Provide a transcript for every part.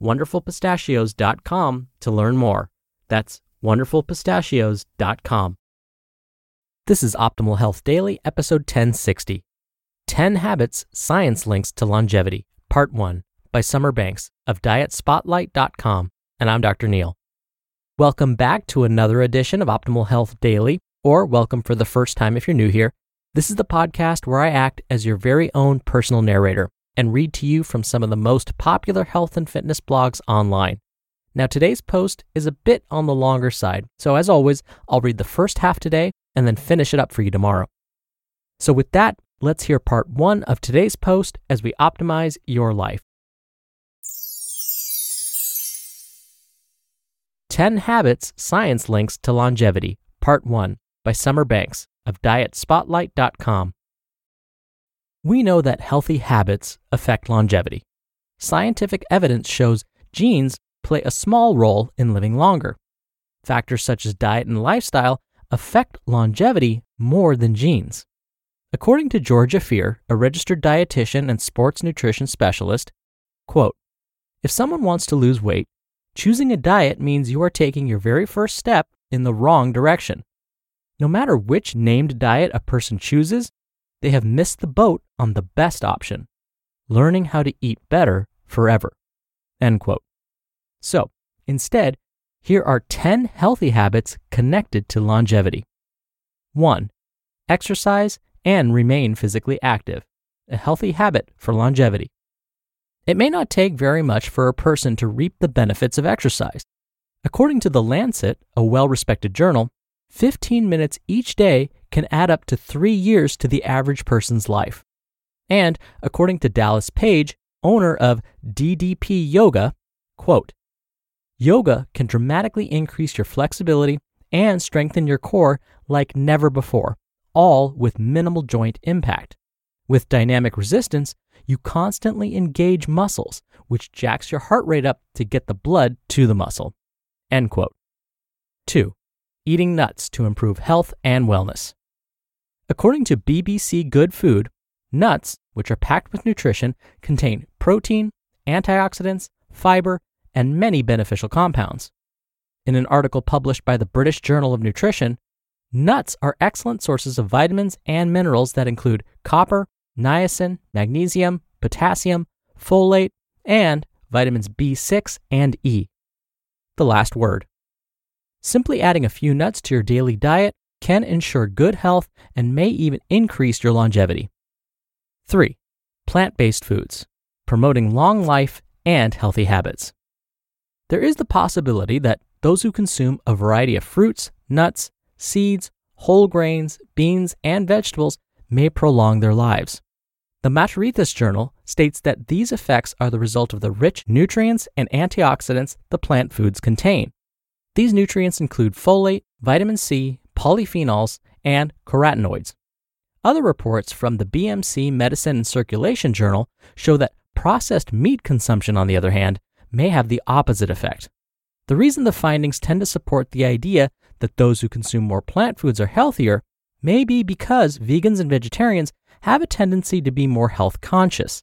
wonderfulpistachios.com to learn more. That's wonderfulpistachios.com. This is Optimal Health Daily, episode 1060 10 Habits Science Links to Longevity, Part 1 by Summer Banks of DietSpotlight.com. And I'm Dr. Neal. Welcome back to another edition of Optimal Health Daily, or welcome for the first time if you're new here. This is the podcast where I act as your very own personal narrator and read to you from some of the most popular health and fitness blogs online. Now, today's post is a bit on the longer side, so as always, I'll read the first half today and then finish it up for you tomorrow. So, with that, let's hear part one of today's post as we optimize your life. 10 Habits Science Links to Longevity, Part 1 by Summer Banks of DietSpotlight.com. We know that healthy habits affect longevity. Scientific evidence shows genes play a small role in living longer. Factors such as diet and lifestyle affect longevity more than genes. According to Georgie Fear, a registered dietitian and sports nutrition specialist, quote, if someone wants to lose weight, choosing a diet means you are taking your very first step in the wrong direction. No matter which named diet a person chooses, they have missed the boat on the best option, learning how to eat better forever. End quote. So, instead, here are 10 healthy habits connected to longevity. 1. Exercise and remain physically active, a healthy habit for longevity. It may not take very much for a person to reap the benefits of exercise. According to The Lancet, a well respected journal, 15 minutes each day can add up to three years to the average person's life. And according to Dallas Page, owner of DDP Yoga, quote, Yoga can dramatically increase your flexibility and strengthen your core like never before, all with minimal joint impact. With dynamic resistance, you constantly engage muscles, which jacks your heart rate up to get the blood to the muscle. End quote. 2. Eating nuts to improve health and wellness. According to BBC Good Food, nuts, which are packed with nutrition, contain protein, antioxidants, fiber, and many beneficial compounds. In an article published by the British Journal of Nutrition, nuts are excellent sources of vitamins and minerals that include copper, niacin, magnesium, potassium, folate, and vitamins B6 and E. The last word. Simply adding a few nuts to your daily diet can ensure good health and may even increase your longevity. 3. Plant based foods, promoting long life and healthy habits. There is the possibility that those who consume a variety of fruits, nuts, seeds, whole grains, beans, and vegetables may prolong their lives. The Maturitas Journal states that these effects are the result of the rich nutrients and antioxidants the plant foods contain. These nutrients include folate, vitamin C, polyphenols, and carotenoids. Other reports from the BMC Medicine and Circulation Journal show that processed meat consumption, on the other hand, may have the opposite effect. The reason the findings tend to support the idea that those who consume more plant foods are healthier may be because vegans and vegetarians have a tendency to be more health conscious.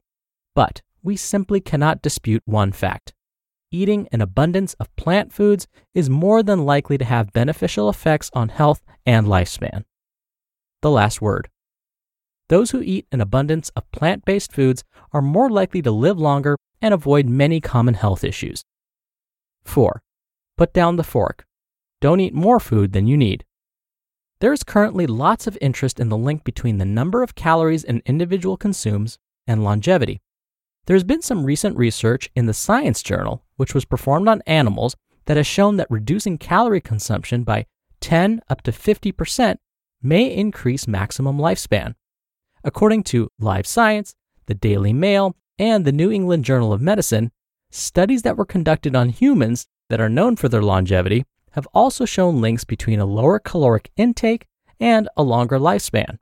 But we simply cannot dispute one fact eating an abundance of plant foods is more than likely to have beneficial effects on health and lifespan. The last word. Those who eat an abundance of plant based foods are more likely to live longer and avoid many common health issues. 4. put down the fork. Don't eat more food than you need. There is currently lots of interest in the link between the number of calories an individual consumes and longevity. There has been some recent research in the Science Journal, which was performed on animals, that has shown that reducing calorie consumption by 10 up to 50% may increase maximum lifespan. According to Live Science, the Daily Mail, and the New England Journal of Medicine, studies that were conducted on humans that are known for their longevity have also shown links between a lower caloric intake and a longer lifespan.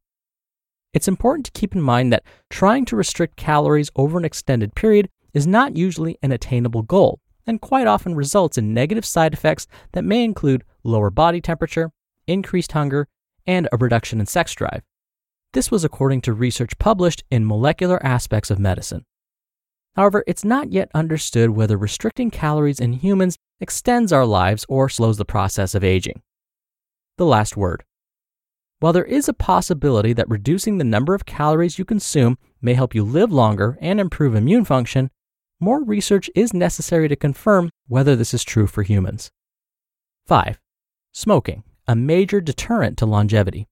It's important to keep in mind that trying to restrict calories over an extended period is not usually an attainable goal and quite often results in negative side effects that may include lower body temperature, increased hunger, and a reduction in sex drive. This was according to research published in Molecular Aspects of Medicine. However, it's not yet understood whether restricting calories in humans extends our lives or slows the process of aging. The last word. While there is a possibility that reducing the number of calories you consume may help you live longer and improve immune function, more research is necessary to confirm whether this is true for humans. 5. Smoking, a major deterrent to longevity.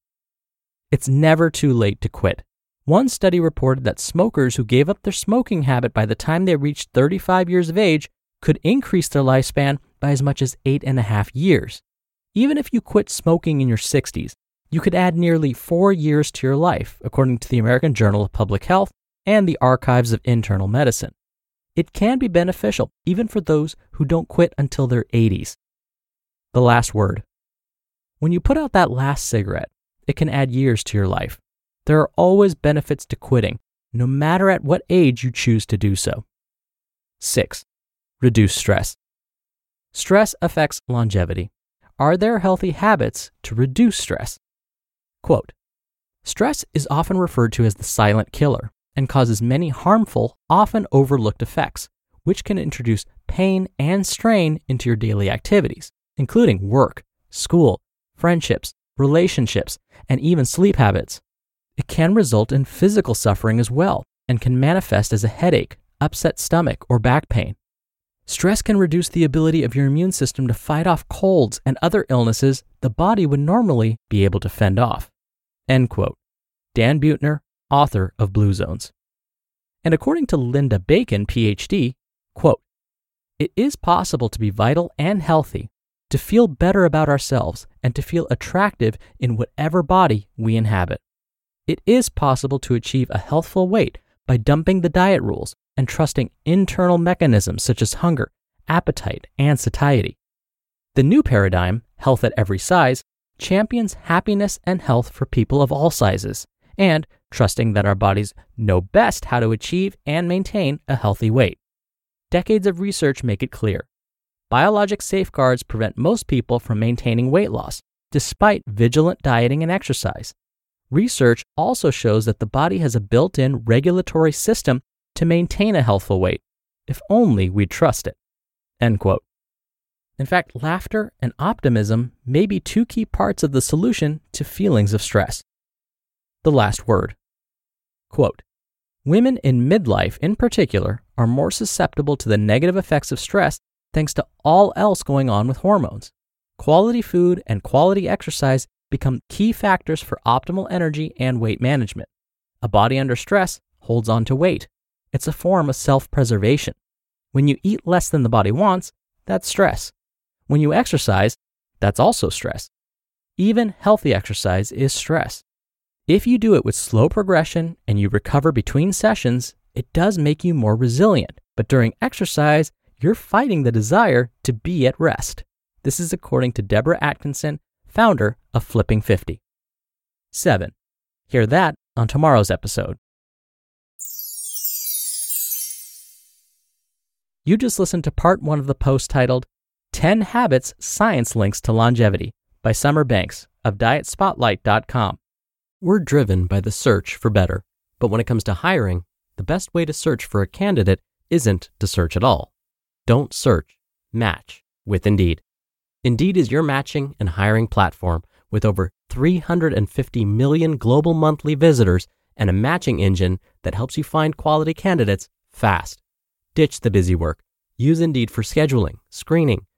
It's never too late to quit. One study reported that smokers who gave up their smoking habit by the time they reached 35 years of age could increase their lifespan by as much as eight and a half years. Even if you quit smoking in your 60s, you could add nearly four years to your life, according to the American Journal of Public Health and the Archives of Internal Medicine. It can be beneficial even for those who don't quit until their 80s. The last word. When you put out that last cigarette, it can add years to your life. There are always benefits to quitting, no matter at what age you choose to do so. 6. Reduce stress. Stress affects longevity. Are there healthy habits to reduce stress? Quote Stress is often referred to as the silent killer and causes many harmful, often overlooked effects, which can introduce pain and strain into your daily activities, including work, school, friendships, relationships, and even sleep habits. It can result in physical suffering as well and can manifest as a headache, upset stomach, or back pain. Stress can reduce the ability of your immune system to fight off colds and other illnesses the body would normally be able to fend off. End quote. Dan Buettner, author of Blue Zones. And according to Linda Bacon, PhD, quote, it is possible to be vital and healthy, to feel better about ourselves, and to feel attractive in whatever body we inhabit. It is possible to achieve a healthful weight by dumping the diet rules and trusting internal mechanisms such as hunger, appetite, and satiety. The new paradigm, health at every size, champions happiness and health for people of all sizes, and trusting that our bodies know best how to achieve and maintain a healthy weight. Decades of research make it clear. Biologic safeguards prevent most people from maintaining weight loss, despite vigilant dieting and exercise. Research also shows that the body has a built in regulatory system to maintain a healthful weight, if only we trust it. End quote. In fact, laughter and optimism may be two key parts of the solution to feelings of stress. The last word. Quote Women in midlife, in particular, are more susceptible to the negative effects of stress thanks to all else going on with hormones. Quality food and quality exercise become key factors for optimal energy and weight management. A body under stress holds on to weight. It's a form of self preservation. When you eat less than the body wants, that's stress. When you exercise, that's also stress. Even healthy exercise is stress. If you do it with slow progression and you recover between sessions, it does make you more resilient. But during exercise, you're fighting the desire to be at rest. This is according to Deborah Atkinson, founder of Flipping 50. 7. Hear that on tomorrow's episode. You just listened to part one of the post titled 10 Habits Science Links to Longevity by Summer Banks of DietSpotlight.com. We're driven by the search for better, but when it comes to hiring, the best way to search for a candidate isn't to search at all. Don't search, match with Indeed. Indeed is your matching and hiring platform with over 350 million global monthly visitors and a matching engine that helps you find quality candidates fast. Ditch the busy work. Use Indeed for scheduling, screening,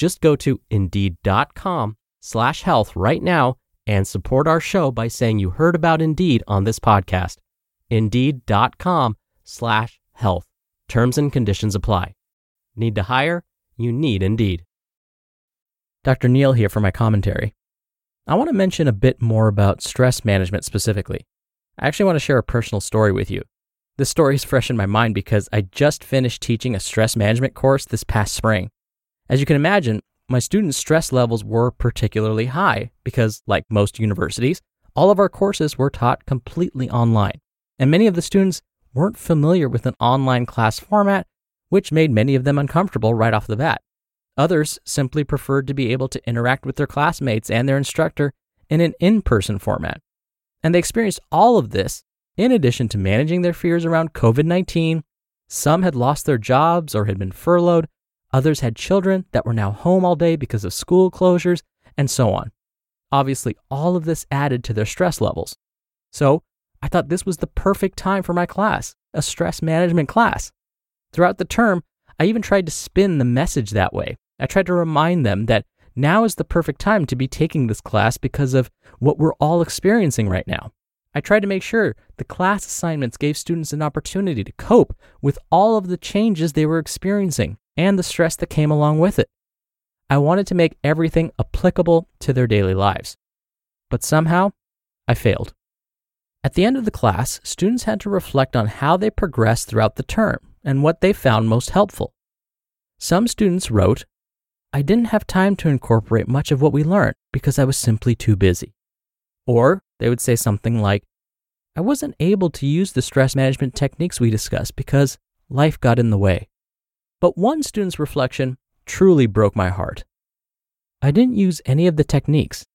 Just go to indeed.com slash health right now and support our show by saying you heard about Indeed on this podcast. Indeed.com slash health. Terms and conditions apply. Need to hire? You need Indeed. Dr. Neal here for my commentary. I want to mention a bit more about stress management specifically. I actually want to share a personal story with you. This story is fresh in my mind because I just finished teaching a stress management course this past spring. As you can imagine, my students' stress levels were particularly high because, like most universities, all of our courses were taught completely online. And many of the students weren't familiar with an online class format, which made many of them uncomfortable right off the bat. Others simply preferred to be able to interact with their classmates and their instructor in an in person format. And they experienced all of this in addition to managing their fears around COVID 19. Some had lost their jobs or had been furloughed. Others had children that were now home all day because of school closures, and so on. Obviously, all of this added to their stress levels. So, I thought this was the perfect time for my class, a stress management class. Throughout the term, I even tried to spin the message that way. I tried to remind them that now is the perfect time to be taking this class because of what we're all experiencing right now. I tried to make sure the class assignments gave students an opportunity to cope with all of the changes they were experiencing and the stress that came along with it. I wanted to make everything applicable to their daily lives. But somehow, I failed. At the end of the class, students had to reflect on how they progressed throughout the term and what they found most helpful. Some students wrote, I didn't have time to incorporate much of what we learned because I was simply too busy. Or they would say something like, I wasn't able to use the stress management techniques we discussed because life got in the way. But one student's reflection truly broke my heart. I didn't use any of the techniques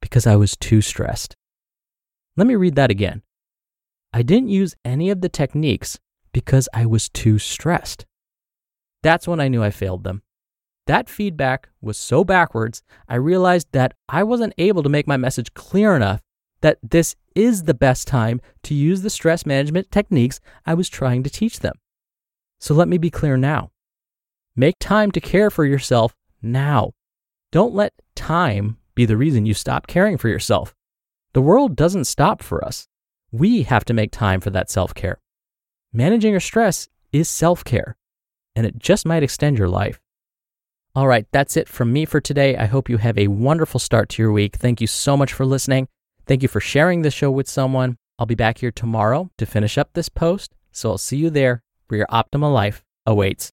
because I was too stressed. Let me read that again. I didn't use any of the techniques because I was too stressed. That's when I knew I failed them. That feedback was so backwards, I realized that I wasn't able to make my message clear enough that this is the best time to use the stress management techniques I was trying to teach them. So let me be clear now. Make time to care for yourself now. Don't let time be the reason you stop caring for yourself. The world doesn't stop for us. We have to make time for that self care. Managing your stress is self care, and it just might extend your life. All right, that's it from me for today. I hope you have a wonderful start to your week. Thank you so much for listening. Thank you for sharing the show with someone. I'll be back here tomorrow to finish up this post, so I'll see you there where your optimal life awaits.